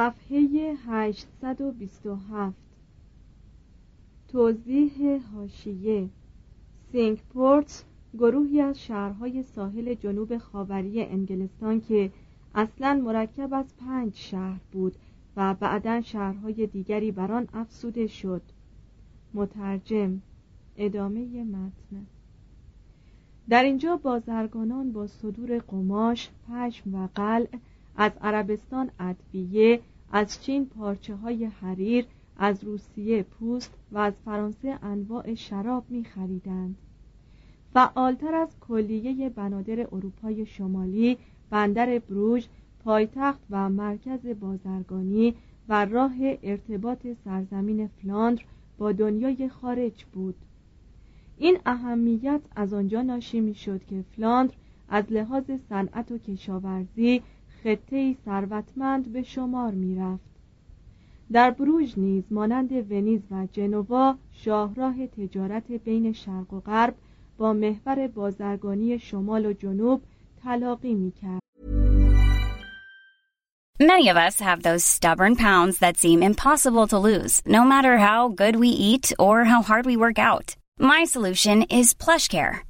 صفحه 827 توضیح هاشیه سینکپورت گروهی از شهرهای ساحل جنوب خاوری انگلستان که اصلا مرکب از پنج شهر بود و بعدا شهرهای دیگری بر آن افسوده شد. مترجم ادامه متن. در اینجا بازرگانان با صدور قماش، پشم و قلع از عربستان ادویه از چین پارچه های حریر از روسیه پوست و از فرانسه انواع شراب می خریدند. فعالتر از کلیه بنادر اروپای شمالی بندر بروژ پایتخت و مرکز بازرگانی و راه ارتباط سرزمین فلاندر با دنیای خارج بود این اهمیت از آنجا ناشی می شد که فلاندر از لحاظ صنعت و کشاورزی خطه ثروتمند به شمار می رفت. در بروژ نیز مانند ونیز و جنوا شاهراه تجارت بین شرق و غرب با محور بازرگانی شمال و جنوب تلاقی می کرد. Many of us have those stubborn pounds that seem impossible to lose, no matter how good we eat or how hard we work out. My solution is PlushCare.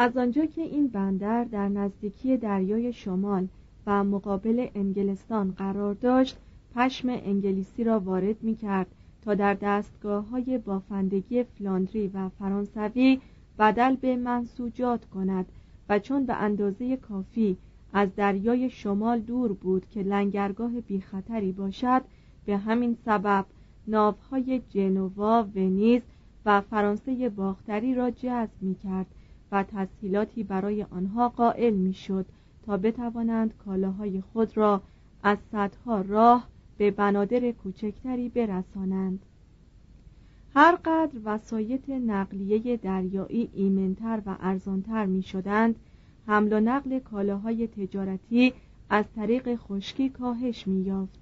از آنجا که این بندر در نزدیکی دریای شمال و مقابل انگلستان قرار داشت پشم انگلیسی را وارد می کرد تا در دستگاه های بافندگی فلاندری و فرانسوی بدل به منسوجات کند و چون به اندازه کافی از دریای شمال دور بود که لنگرگاه بی خطری باشد به همین سبب ناوهای جنوا، ونیز و فرانسه باختری را جذب می کرد و تسهیلاتی برای آنها قائل می‌شد تا بتوانند کالاهای خود را از صدها راه به بنادر کوچکتری برسانند. هرقدر وسایط نقلیه دریایی ایمنتر و ارزانتر می شدند حمل و نقل کالاهای تجارتی از طریق خشکی کاهش می یافت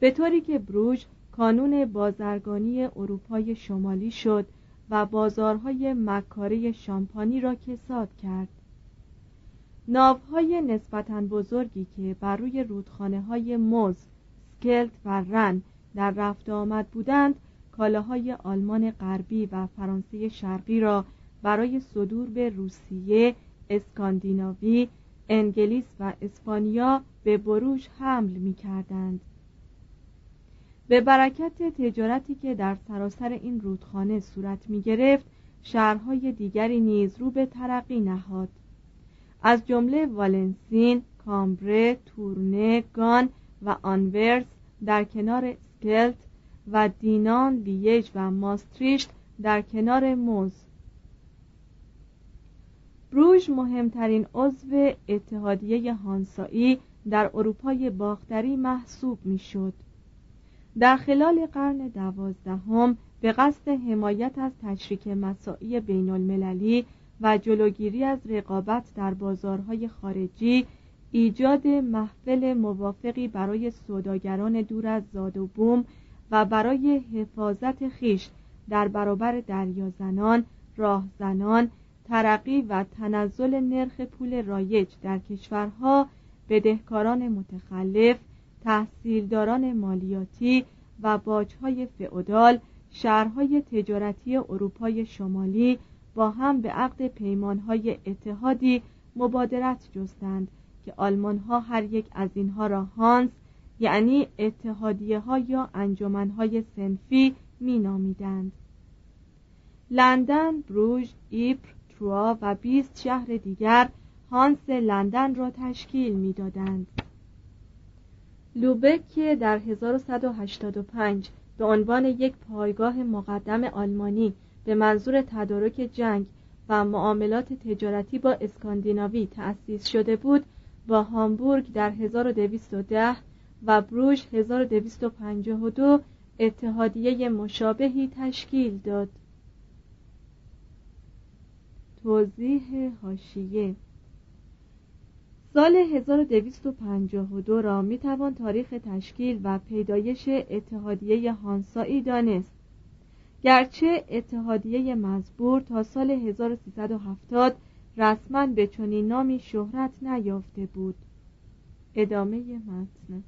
به طوری که بروژ کانون بازرگانی اروپای شمالی شد و بازارهای مکاره شامپانی را کساد کرد ناوهای نسبتا بزرگی که بر روی رودخانه های موز، سکلت و رن در رفت آمد بودند کالاهای آلمان غربی و فرانسه شرقی را برای صدور به روسیه، اسکاندیناوی، انگلیس و اسپانیا به بروژ حمل می کردند. به برکت تجارتی که در سراسر این رودخانه صورت می گرفت شهرهای دیگری نیز رو به ترقی نهاد از جمله والنسین، کامبره، تورنه، گان و آنورس در کنار سکلت و دینان، لیژ و ماستریشت در کنار موز بروژ مهمترین عضو اتحادیه هانسایی در اروپای باختری محسوب می‌شد. در خلال قرن دوازدهم به قصد حمایت از تشریک مساعی بین المللی و جلوگیری از رقابت در بازارهای خارجی ایجاد محفل موافقی برای سوداگران دور از زاد و بوم و برای حفاظت خیش در برابر دریازنان، راهزنان، ترقی و تنزل نرخ پول رایج در کشورها بدهکاران متخلف، تحصیلداران مالیاتی و باجهای فئودال شهرهای تجارتی اروپای شمالی با هم به عقد پیمانهای اتحادی مبادرت جستند که آلمان ها هر یک از اینها را هانس یعنی اتحادیه ها یا انجمن های سنفی می نامیدند. لندن، بروژ، ایپر، تروا و 20 شهر دیگر هانس لندن را تشکیل می‌دادند. لوبک که در 1185 به عنوان یک پایگاه مقدم آلمانی به منظور تدارک جنگ و معاملات تجارتی با اسکاندیناوی تأسیس شده بود با هامبورگ در 1210 و بروژ 1252 اتحادیه مشابهی تشکیل داد. توضیح هاشیه سال 1252 را می توان تاریخ تشکیل و پیدایش اتحادیه هانسایی دانست. گرچه اتحادیه مزبور تا سال 1370 رسما به چنین نامی شهرت نیافته بود. ادامه متن.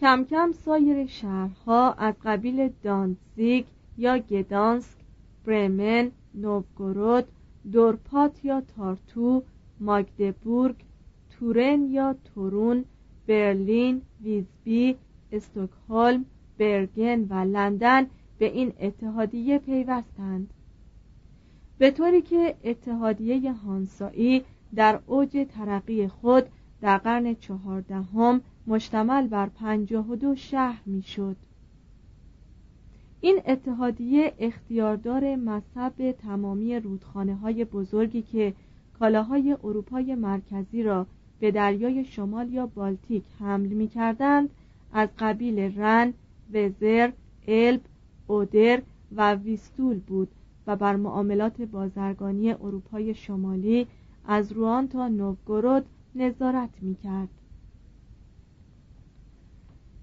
کم کم سایر شهرها از قبیل دانزیگ یا گدانسک برمن نوگورود دورپات یا تارتو ماگدبورگ تورن یا تورون برلین ویزبی استکهلم برگن و لندن به این اتحادیه پیوستند به طوری که اتحادیه هانسایی در اوج ترقی خود در قرن چهاردهم مشتمل بر پنجاه و دو شهر می‌شد. این اتحادیه اختیاردار مذهب تمامی رودخانه های بزرگی که کالاهای اروپای مرکزی را به دریای شمال یا بالتیک حمل می کردند از قبیل رن، وزر، الب، اودر و ویستول بود و بر معاملات بازرگانی اروپای شمالی از روان تا نوگورود نظارت می کرد.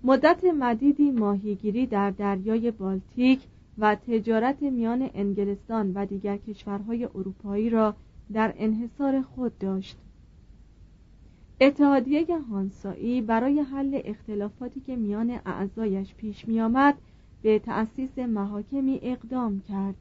مدت مدیدی ماهیگیری در دریای بالتیک و تجارت میان انگلستان و دیگر کشورهای اروپایی را در انحصار خود داشت اتحادیه هانسایی برای حل اختلافاتی که میان اعضایش پیش می آمد به تأسیس محاکمی اقدام کرد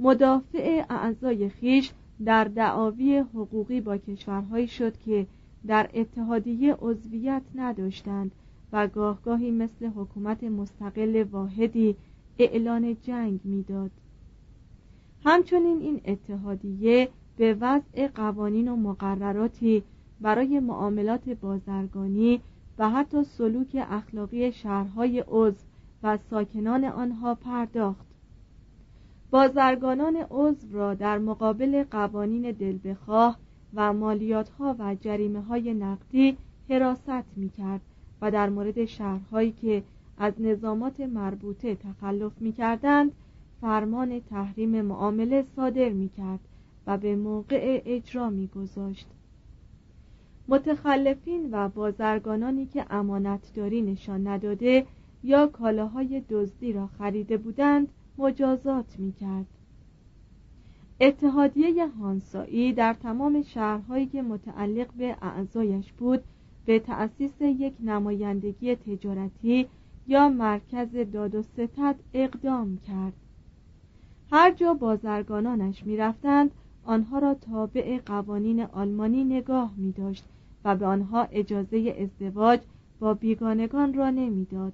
مدافع اعضای خیش در دعاوی حقوقی با کشورهایی شد که در اتحادیه عضویت نداشتند و گاهگاهی مثل حکومت مستقل واحدی اعلان جنگ می‌داد. همچنین این اتحادیه به وضع قوانین و مقرراتی برای معاملات بازرگانی و حتی سلوک اخلاقی شهرهای عضو و ساکنان آنها پرداخت. بازرگانان عضو را در مقابل قوانین دلبخواه و مالیاتها و جریمه های نقدی حراست می کرد و در مورد شهرهایی که از نظامات مربوطه تخلف می کردند فرمان تحریم معامله صادر می کرد و به موقع اجرا می گذاشت. متخلفین و بازرگانانی که امانتداری نشان نداده یا کالاهای دزدی را خریده بودند مجازات می کرد. اتحادیه هانسایی در تمام شهرهایی که متعلق به اعضایش بود به تأسیس یک نمایندگی تجارتی یا مرکز داد و ستد اقدام کرد هر جا بازرگانانش می‌رفتند آنها را تابع قوانین آلمانی نگاه می داشت و به آنها اجازه ازدواج با بیگانگان را نمی‌داد.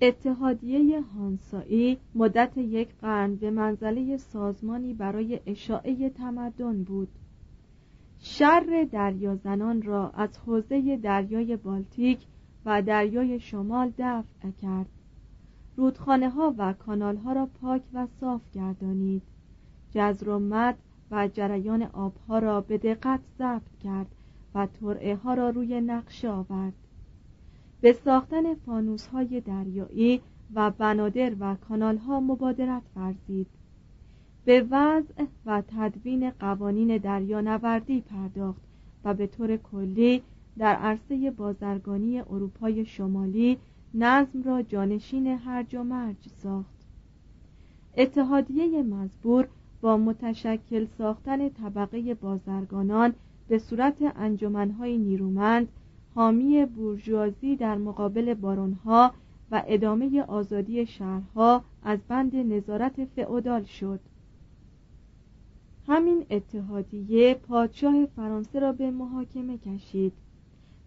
اتحادیه هانسایی مدت یک قرن به منزله سازمانی برای اشاعه تمدن بود. شر دریازنان را از حوزه دریای بالتیک و دریای شمال دفع کرد. رودخانه ها و کانال ها را پاک و صاف گردانید. جزر و مد و جریان آبها را به دقت ضبط کرد و ترعه ها را روی نقشه آورد. به ساختن فانوس های دریایی و بنادر و کانال ها مبادرت ورزید. به وضع و تدوین قوانین دریانوردی پرداخت و به طور کلی در عرصه بازرگانی اروپای شمالی نظم را جانشین هرج و مرج ساخت. اتحادیه مزبور با متشکل ساختن طبقه بازرگانان به صورت انجمنهای نیرومند حامی بورژوازی در مقابل بارونها و ادامه آزادی شهرها از بند نظارت فئودال شد. همین اتحادیه پادشاه فرانسه را به محاکمه کشید.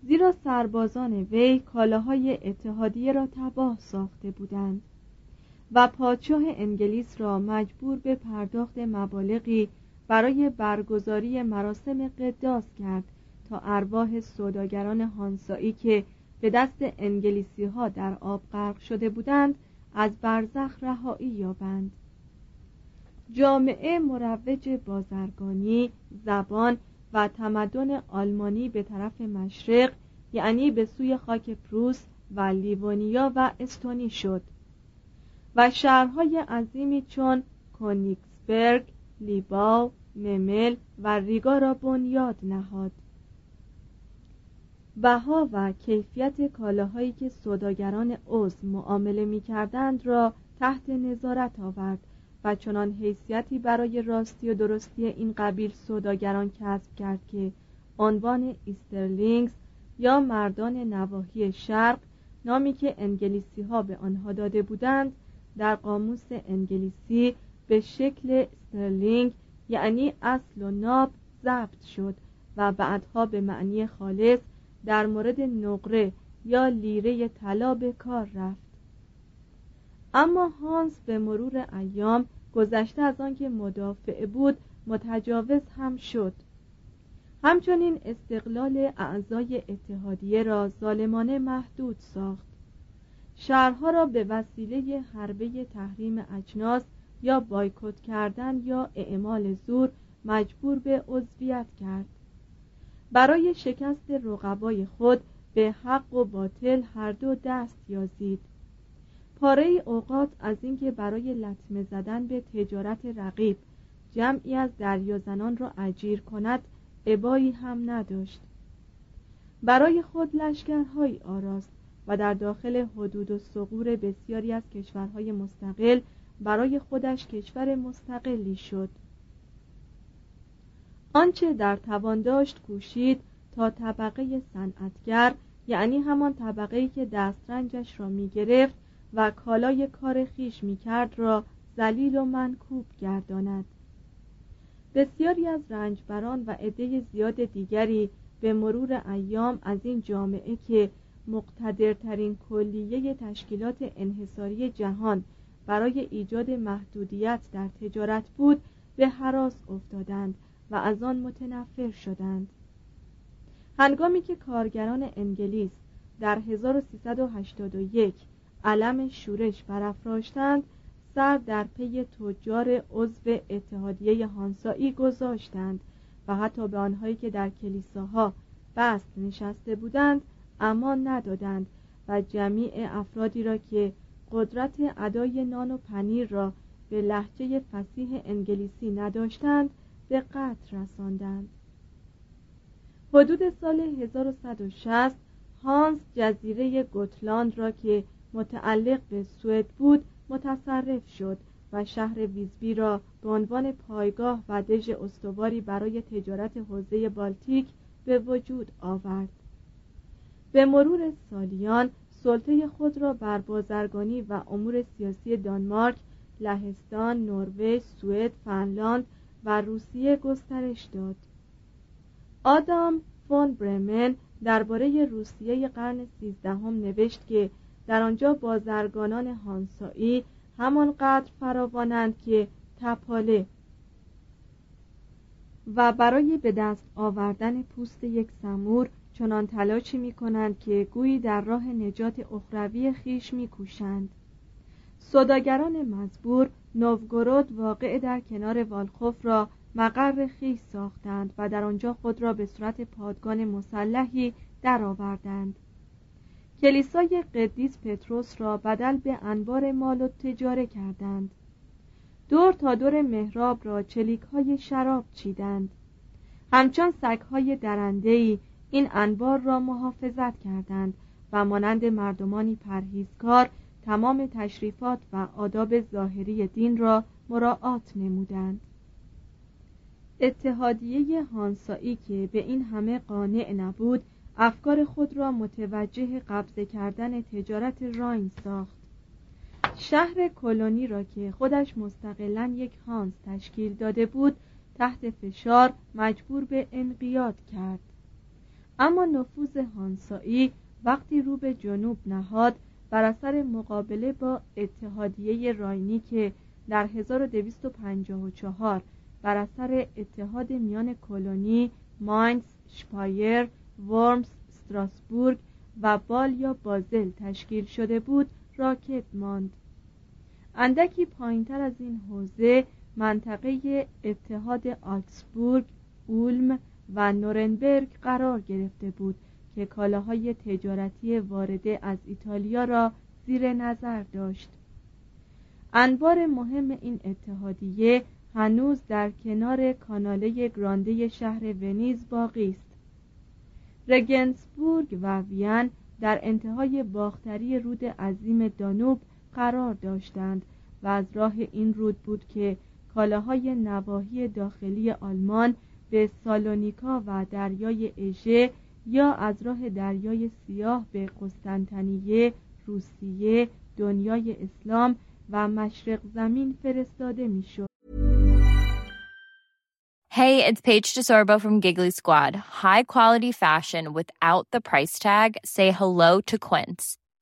زیرا سربازان وی کالاهای اتحادیه را تباه ساخته بودند. و پادشاه انگلیس را مجبور به پرداخت مبالغی برای برگزاری مراسم قداس کرد تا ارواح سوداگران هانسایی که به دست انگلیسی ها در آب غرق شده بودند از برزخ رهایی یابند. جامعه مروج بازرگانی زبان و تمدن آلمانی به طرف مشرق یعنی به سوی خاک پروس و لیوانیا و استونی شد. و شهرهای عظیمی چون کونیکسبرگ، لیباو، ممل و ریگا را بنیاد نهاد. بها و کیفیت کالاهایی که سوداگران عضو معامله می کردند را تحت نظارت آورد و چنان حیثیتی برای راستی و درستی این قبیل سوداگران کسب کرد که عنوان Easterlings یا مردان نواحی شرق نامی که انگلیسی ها به آنها داده بودند در قاموس انگلیسی به شکل sterling یعنی اصل و ناب ضبط شد و بعدها به معنی خالص در مورد نقره یا لیره طلا به کار رفت. اما هانس به مرور ایام گذشته از آنکه مدافع بود متجاوز هم شد. همچنین استقلال اعضای اتحادیه را ظالمانه محدود ساخت. شهرها را به وسیله حربه تحریم اجناس یا بایکوت کردن یا اعمال زور مجبور به عضویت کرد. برای شکست رقبای خود به حق و باطل هر دو دست یازید. پاره اوقات از اینکه برای لطمه زدن به تجارت رقیب جمعی از دریازنان را اجیر کند عبایی هم نداشت. برای خود لشکرهایی آراست. و در داخل حدود و سقور بسیاری از کشورهای مستقل برای خودش کشور مستقلی شد. آنچه در توان داشت کوشید تا طبقه صنعتگر یعنی همان طبقه که دسترنجش را می گرفت و کالای کار خیش می کرد را زلیل و منکوب گرداند. بسیاری از رنجبران و عده زیاد دیگری به مرور ایام از این جامعه که مقتدرترین کلیه تشکیلات انحصاری جهان برای ایجاد محدودیت در تجارت بود به حراس افتادند و از آن متنفر شدند. هنگامی که کارگران انگلیس در 1381 علم شورش برافراشتند سر در پی تجار عضو اتحادیه هانسایی گذاشتند و حتی به آنهایی که در کلیساها بست نشسته بودند امان ندادند و جمیع افرادی را که قدرت ادای نان و پنیر را به لحجه فسیح انگلیسی نداشتند به قتل رساندند. حدود سال 1160 هانس جزیره گوتلاند را که متعلق به سوئد بود متصرف شد و شهر ویزبی را به عنوان پایگاه و دژ استواری برای تجارت حوزه بالتیک به وجود آورد. به مرور سالیان سلطه خود را بر بازرگانی و امور سیاسی دانمارک لهستان نروژ سوئد فنلاند و روسیه گسترش داد. آدام فون برمن درباره روسیه قرن سیزدهم نوشت که در آنجا بازرگانان هانسایی همانقدر فراوانند که تپاله و برای به دست آوردن پوست یک سمور چنان تلاشی می کنند که گویی در راه نجات اخروی خیش می کوشند. صداگران مزبور نوگورود واقع در کنار والخوف را مقر خیش ساختند و در آنجا خود را به صورت پادگان مسلحی درآوردند. کلیسای قدیس پتروس را بدل به انبار مال و تجاره کردند دور تا دور محراب را چلیک های شراب چیدند. همچون سگ های درنده این انبار را محافظت کردند و مانند مردمانی پرهیزکار تمام تشریفات و آداب ظاهری دین را مراعات نمودند. اتحادیه هانسایی که به این همه قانع نبود افکار خود را متوجه قبضه کردن تجارت راین ساخت. شهر کلونی را که خودش مستقلا یک هانس تشکیل داده بود تحت فشار مجبور به انقیاد کرد. اما نفوذ هانسایی وقتی رو به جنوب نهاد بر اثر مقابله با اتحادیه راینی که در 1254 بر اثر اتحاد میان کلونی، ماینز، شپایر ورمز استراسبورگ و بال یا بازل تشکیل شده بود راکت ماند. اندکی پایینتر از این حوزه منطقه اتحاد آکسبورگ اولم و نورنبرگ قرار گرفته بود که کالاهای تجارتی وارده از ایتالیا را زیر نظر داشت. انبار مهم این اتحادیه هنوز در کنار کاناله گرانده شهر ونیز باقی است. رگنسبورگ و وین در انتهای باختری رود عظیم دانوب قرار داشتند و از راه این رود بود که کالاهای نواحی داخلی آلمان به سالونیکا و دریای اژه یا از راه دریای سیاه به قسطنطنیه روسیه دنیای اسلام و مشرق زمین فرستاده می‌شد Hey, it's Paige DeSorbo from Giggly Squad. High quality fashion without the price tag. Say hello to Quince.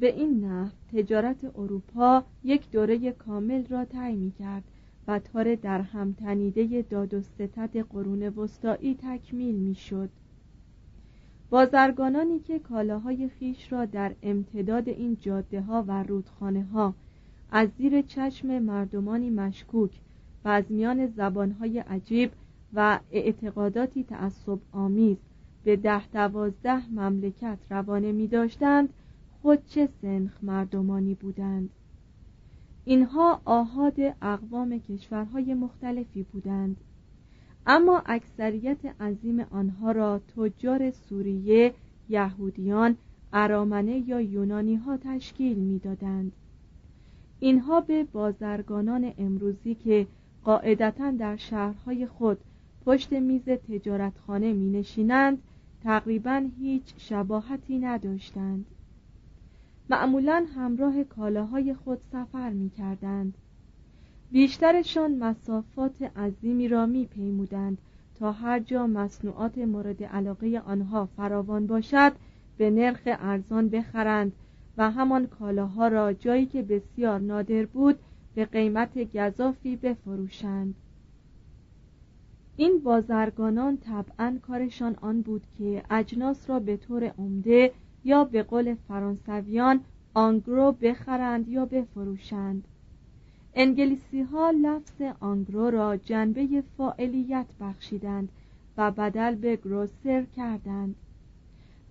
به این نحو تجارت اروپا یک دوره کامل را طی می کرد و تار در هم تنیده داد و ستد قرون وسطایی تکمیل می شد. بازرگانانی که کالاهای خیش را در امتداد این جاده ها و رودخانه ها از زیر چشم مردمانی مشکوک و از میان زبانهای عجیب و اعتقاداتی تعصب آمیز به ده دوازده مملکت روانه می داشتند خود چه سنخ مردمانی بودند. اینها آهاد اقوام کشورهای مختلفی بودند. اما اکثریت عظیم آنها را تجار سوریه یهودیان ارامنه یا یونانی ها تشکیل می‌دادند. اینها به بازرگانان امروزی که قاعدتا در شهرهای خود پشت میز تجارتخانه می نشینند تقریبا هیچ شباهتی نداشتند. معمولا همراه کالاهای خود سفر می کردند بیشترشان مسافات عظیمی را میپیمودند تا هر جا مصنوعات مورد علاقه آنها فراوان باشد به نرخ ارزان بخرند و همان کالاها را جایی که بسیار نادر بود به قیمت گذافی بفروشند. این بازرگانان طبعا کارشان آن بود که اجناس را به طور عمده یا به قول فرانسویان آنگرو بخرند یا بفروشند. انگلیسی ها لفظ آنگرو را جنبه فاعلیت بخشیدند و بدل به گروسر کردند.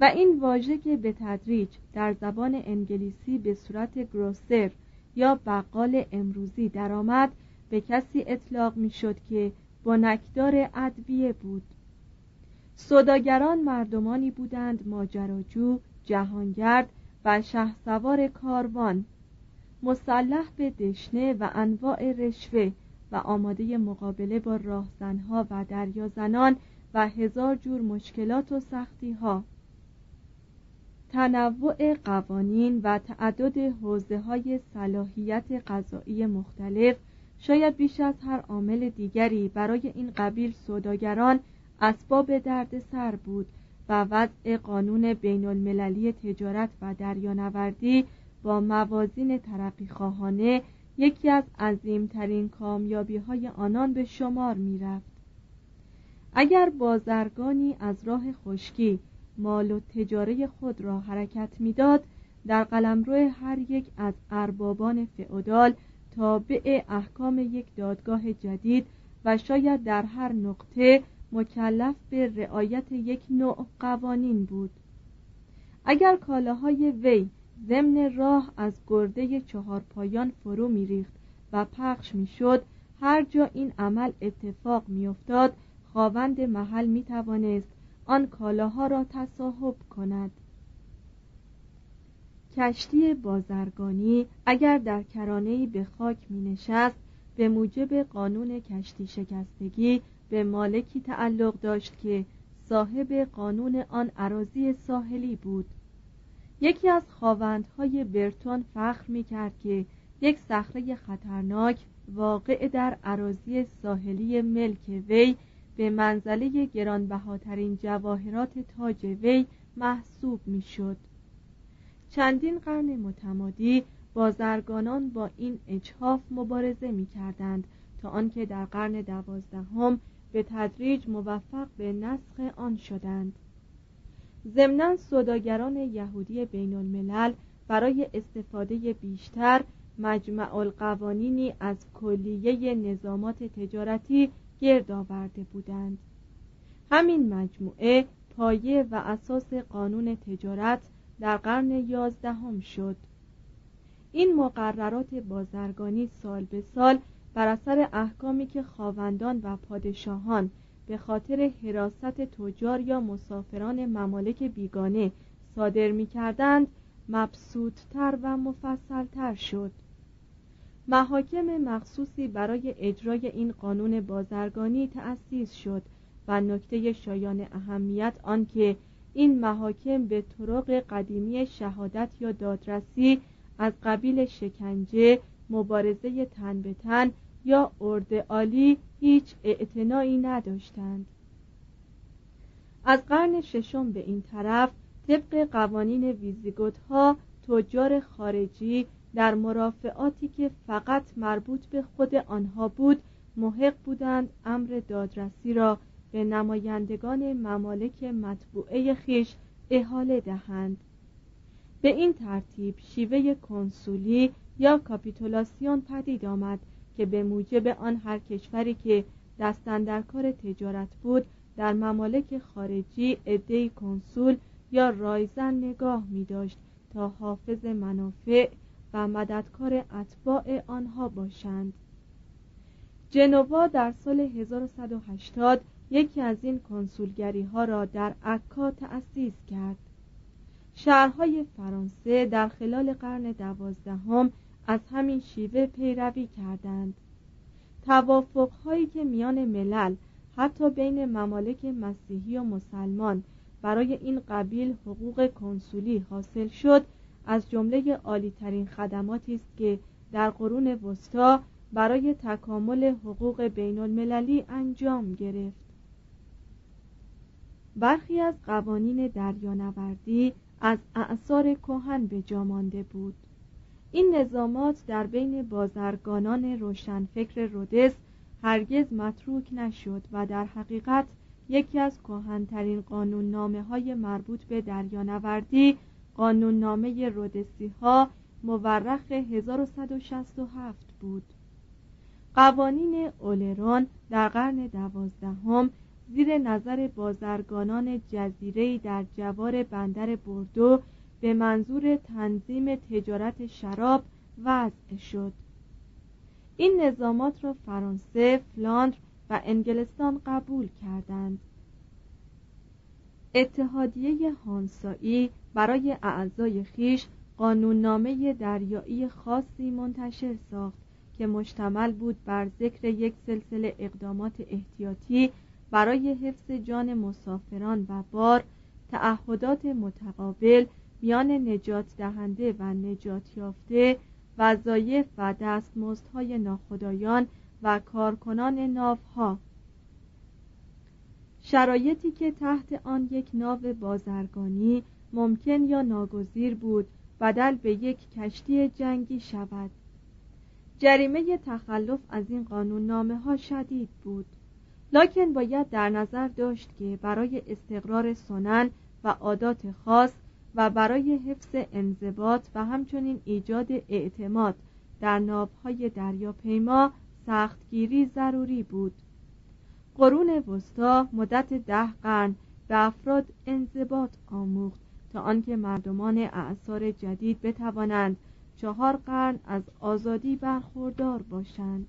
و این واژه که به تدریج در زبان انگلیسی به صورت گروسر یا بقال امروزی درآمد به کسی اطلاق می‌شد که بنکدار ادویه بود. صداگران مردمانی بودند ماجراجو جهانگرد و شهسوار کاروان مسلح به دشنه و انواع رشوه و آماده مقابله با راهزنها و دریازنان و هزار جور مشکلات و سختی ها تنوع قوانین و تعدد حوزه های صلاحیت قضایی مختلف شاید بیش از هر عامل دیگری برای این قبیل سوداگران اسباب دردسر بود و وضع قانون بین المللی تجارت و دریانوردی با موازین ترقی خواهانه یکی از عظیمترین کامیابی های آنان به شمار می رفت. اگر بازرگانی از راه خشکی مال و تجاره خود را حرکت می‌داد در قلمرو هر یک از اربابان فئودال تابع احکام یک دادگاه جدید و شاید در هر نقطه مکلف به رعایت یک نوع قوانین بود. اگر کالاهای وی ضمن راه از گرده چهار پایان فرو میریخت و پخش می‌شد هر جا این عمل اتفاق میافتاد خاوند محل می توانست آن کالاها را تصاحب کند. کشتی بازرگانی اگر در کرانه‌ای به خاک می نشست به موجب قانون کشتی شکستگی به مالکی تعلق داشت که صاحب قانون آن عراضی ساحلی بود. یکی از خواوندهای برتون فخر می کرد که یک صخره خطرناک واقع در عراضی ساحلی ملک وی به منزله گرانبهاترین جواهرات تاج وی محسوب می‌شد. چندین قرن متمادی بازرگانان با این اجحاف مبارزه می کردند تا آنکه در قرن دوازدهم به تدریج موفق به نسخ آن شدند. ضمنا سوداگران یهودی بین الملل برای استفاده بیشتر مجمع القوانینی از کلیه نظامات تجارتی گرد آورده بودند. همین مجموعه پایه و اساس قانون تجارت در قرن یازدهم شد. این مقررات بازرگانی سال به سال بر اثر احکامی که خواوندان و پادشاهان به خاطر حراست تجار یا مسافران ممالک بیگانه صادر می کردند مبسوطتر و مفصلتر شد. محاکم مخصوصی برای اجرای این قانون بازرگانی تأسیس شد و نکته شایان اهمیت آنکه این محاکم به طرق قدیمی شهادت یا دادرسی از قبیل شکنجه مبارزه تن به تن یا ارد عالی هیچ اعتنایی نداشتند. از قرن ششم به این طرف طبق قوانین ویزیگوت ها تجار خارجی در مرافعاتی که فقط مربوط به خود آنها بود محق بودند امر دادرسی را به نمایندگان ممالک مطبوعه خیش احاله دهند. به این ترتیب شیوه کنسولی یا کاپیتولاسیون پدید آمد که به موجب آن هر کشوری که دستن در کار تجارت بود در ممالک خارجی عدهای کنسول یا رایزن نگاه می داشت تا حافظ منافع و مددکار اتباع آنها باشند. جنوا در سال 1180 یکی از این کنسولگری ها را در عکا تأسیس کرد. شهرهای فرانسه در خلال قرن دوازدهم از همین شیوه پیروی کردند. توافق هایی که میان ملل حتی بین ممالک مسیحی و مسلمان برای این قبیل حقوق کنسولی حاصل شد از جمله عالیترین خدماتی است که در قرون وسطا برای تکامل حقوق بین المللی انجام گرفت. برخی از قوانین دریانوردی از اعثار کهن به جا مانده بود. این نظامات در بین بازرگانان روشنفکر رودس هرگز متروک نشد و در حقیقت یکی از کهنترین قانون نامه های مربوط به دریانوردی قانوننامه رودسی ها مورخ 1167 بود. قوانین اولرون در قرن دوازدهم زیر نظر بازرگانان جزیره در جوار بندر بردو به منظور تنظیم تجارت شراب وضع شد. این نظامات را فرانسه، فلاندر و انگلستان قبول کردند. اتحادیه هانسایی برای اعضای خیش قانوننامه دریایی خاصی منتشر ساخت که مشتمل بود بر ذکر یک سلسله اقدامات احتیاطی برای حفظ جان مسافران و بار تعهدات متقابل میان نجات دهنده و نجات یافته وظایف و دستمزدهای ناخدایان و کارکنان ناوها. شرایطی که تحت آن یک ناو بازرگانی ممکن یا ناگزیر بود بدل به یک کشتی جنگی شود. جریمه تخلف از این قانون نامه ها شدید بود. لکن باید در نظر داشت که برای استقرار سنن و عادات خاص و برای حفظ انضباط و همچنین ایجاد اعتماد در ناوهای دریاپیما سختگیری ضروری بود. قرون وسطا مدت ده قرن به افراد انضباط آموخت تا آنکه مردمان اعثار جدید بتوانند چهار قرن از آزادی برخوردار باشند.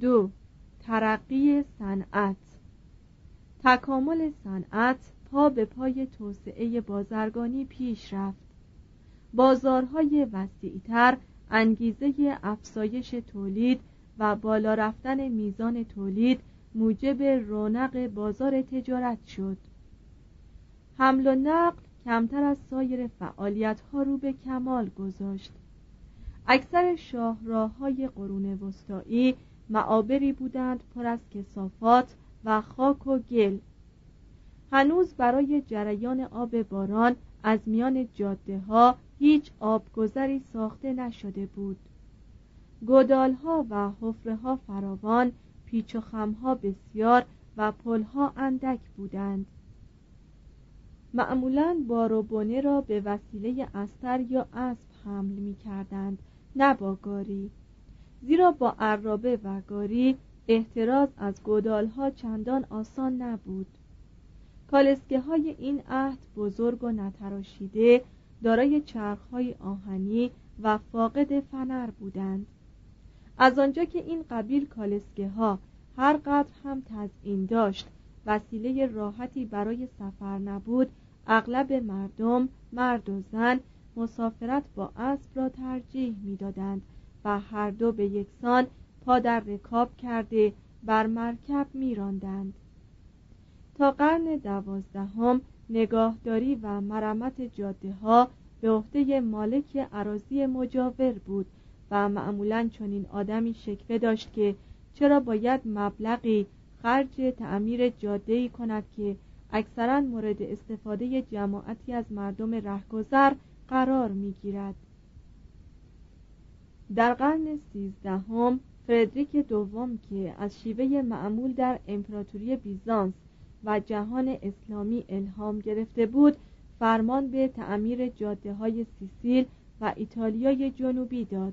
دو ترقی صنعت. تکامل صنعت به پای توسعه بازرگانی پیش رفت. بازارهای وسیعتر انگیزه افزایش تولید و بالا رفتن میزان تولید موجب رونق بازار تجارت شد. حمل و نقل کمتر از سایر فعالیت ها رو به کمال گذاشت. اکثر شاهراه های قرون وسطایی معابری بودند پر از کسافات و خاک و گل. هنوز برای جریان آب باران از میان جاده ها هیچ آبگذری ساخته نشده بود. گودالها و حفره ها فراوان پیچ و خمها بسیار و پلها اندک بودند. معمولا بار و بنه را به وسیله استر یا اسب حمل می کردند نه با گاری. زیرا با عرابه و گاری احتراز از گودالها چندان آسان نبود. کالسکه های این عهد بزرگ و نتراشیده دارای چرخهای آهنی و فاقد فنر بودند. از آنجا که این قبیل کالسکه ها هر قدر هم تزئین داشت وسیله راحتی برای سفر نبود اغلب مردم مرد و زن مسافرت با اسب را ترجیح می‌دادند و هر دو به یکسان پا در رکاب کرده بر مرکب میراندند. تا قرن دوازدهم نگاهداری و مرمت جاده ها به عهده مالک عراضی مجاور بود و معمولا چنین آدمی شکوه داشت که چرا باید مبلغی خرج تعمیر جاده کند که اکثرا مورد استفاده جماعتی از مردم رهگذر قرار می‌گیرد. در قرن سیزدهم فردریک دوم که از شیوه معمول در امپراتوری بیزانس و جهان اسلامی الهام گرفته بود فرمان به تعمیر جاده های سیسیل و ایتالیای جنوبی داد.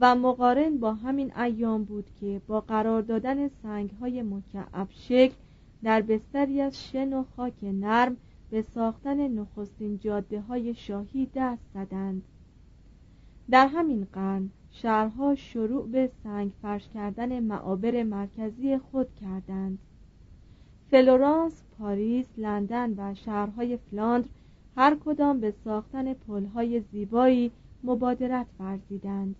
و مقارن با همین ایام بود که با قرار دادن سنگ های مکعب شکل در بستری از شن و خاک نرم به ساختن نخستین جاده های شاهی دست زدند. در همین قرن شهرها شروع به سنگ فرش کردن معابر مرکزی خود کردند. فلورانس، پاریس، لندن و شهرهای فلاندر هر کدام به ساختن پلهای زیبایی مبادرت ورزیدند.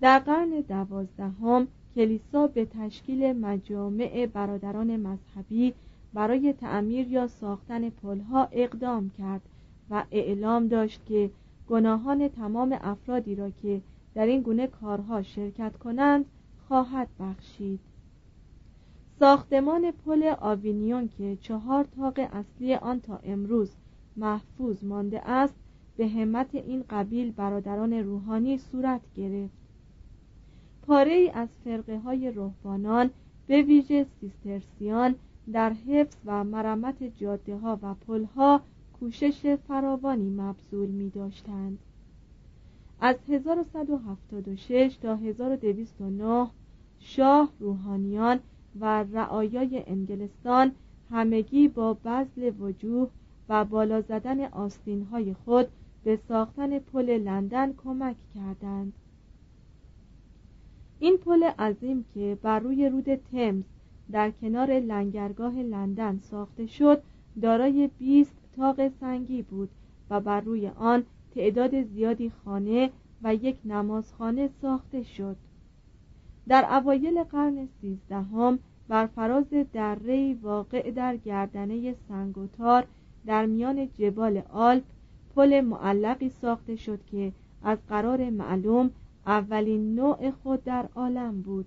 در قرن دوازدهم کلیسا به تشکیل مجامع برادران مذهبی برای تعمیر یا ساختن پلها اقدام کرد و اعلام داشت که گناهان تمام افرادی را که در این گونه کارها شرکت کنند خواهد بخشید. ساختمان پل آوینیون که چهار تاق اصلی آن تا امروز محفوظ مانده است به همت این قبیل برادران روحانی صورت گرفت پاره ای از فرقه های روحانان به ویژه سیسترسیان در حفظ و مرمت جاده ها و پل ها کوشش فراوانی مبذول می داشتند. از 1176 تا 1209 شاه روحانیان و رعایای انگلستان همگی با بذل وجوه و بالا زدن آستین های خود به ساختن پل لندن کمک کردند. این پل عظیم که بر روی رود تمز در کنار لنگرگاه لندن ساخته شد دارای 20 تاق سنگی بود و بر روی آن تعداد زیادی خانه و یک نمازخانه ساخته شد. در اوایل قرن سیزدهم بر فراز دره واقع در گردنه سنگوتار در میان جبال آلپ پل معلقی ساخته شد که از قرار معلوم اولین نوع خود در عالم بود.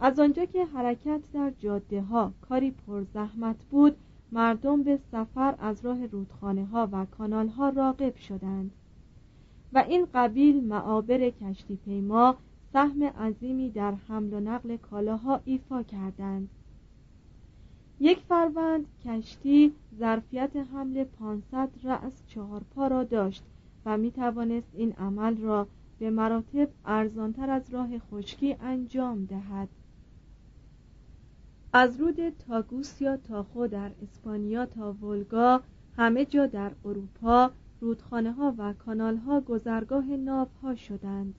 از آنجا که حرکت در جاده ها کاری پرزحمت بود مردم به سفر از راه رودخانه ها و کانال ها راقب شدند و این قبیل معابر کشتی پیما سهم عظیمی در حمل و نقل کالاها ایفا کردند. یک فروند کشتی ظرفیت حمل 500 رأس چهارپا را داشت و می توانست این عمل را به مراتب ارزانتر از راه خشکی انجام دهد. از رود تاگوس یا تاخو در اسپانیا تا ولگا همه جا در اروپا رودخانه ها و کانال ها گذرگاه ناو ها شدند.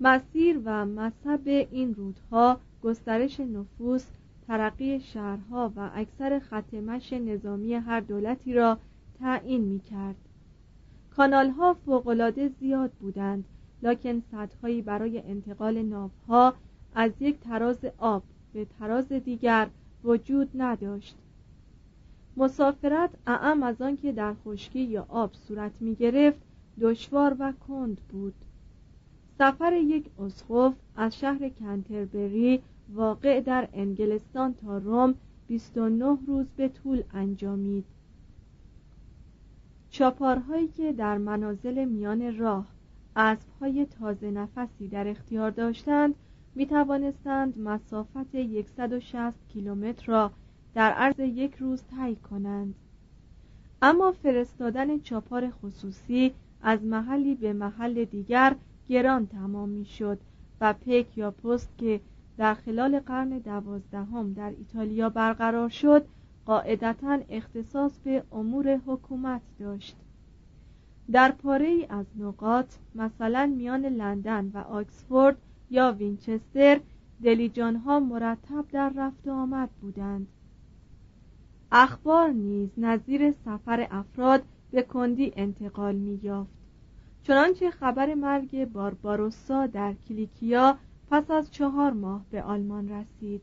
مسیر و مذهب این رودها گسترش نفوس ترقی شهرها و اکثر ختمش نظامی هر دولتی را تعیین می کرد کانال ها فوقلاده زیاد بودند لکن سدهایی برای انتقال ناوها از یک تراز آب به تراز دیگر وجود نداشت. مسافرت اعم از آنکه در خشکی یا آب صورت می گرفت دشوار و کند بود. سفر یک اسقف از شهر کنتربری واقع در انگلستان تا روم 29 روز به طول انجامید. چاپارهایی که در منازل میان راه اسبهای تازه نفسی در اختیار داشتند می توانستند مسافت 160 کیلومتر را در عرض یک روز طی کنند. اما فرستادن چاپار خصوصی از محلی به محل دیگر گران تمام می شد و پیک یا پست که در خلال قرن دوازدهم در ایتالیا برقرار شد قاعدتا اختصاص به امور حکومت داشت. در پاره ای از نقاط مثلا میان لندن و آکسفورد یا وینچستر دلیجان ها مرتب در رفت آمد بودند. اخبار نیز نظیر سفر افراد به کندی انتقال می یافت چنانچه خبر مرگ بارباروسا در کلیکیا پس از چهار ماه به آلمان رسید.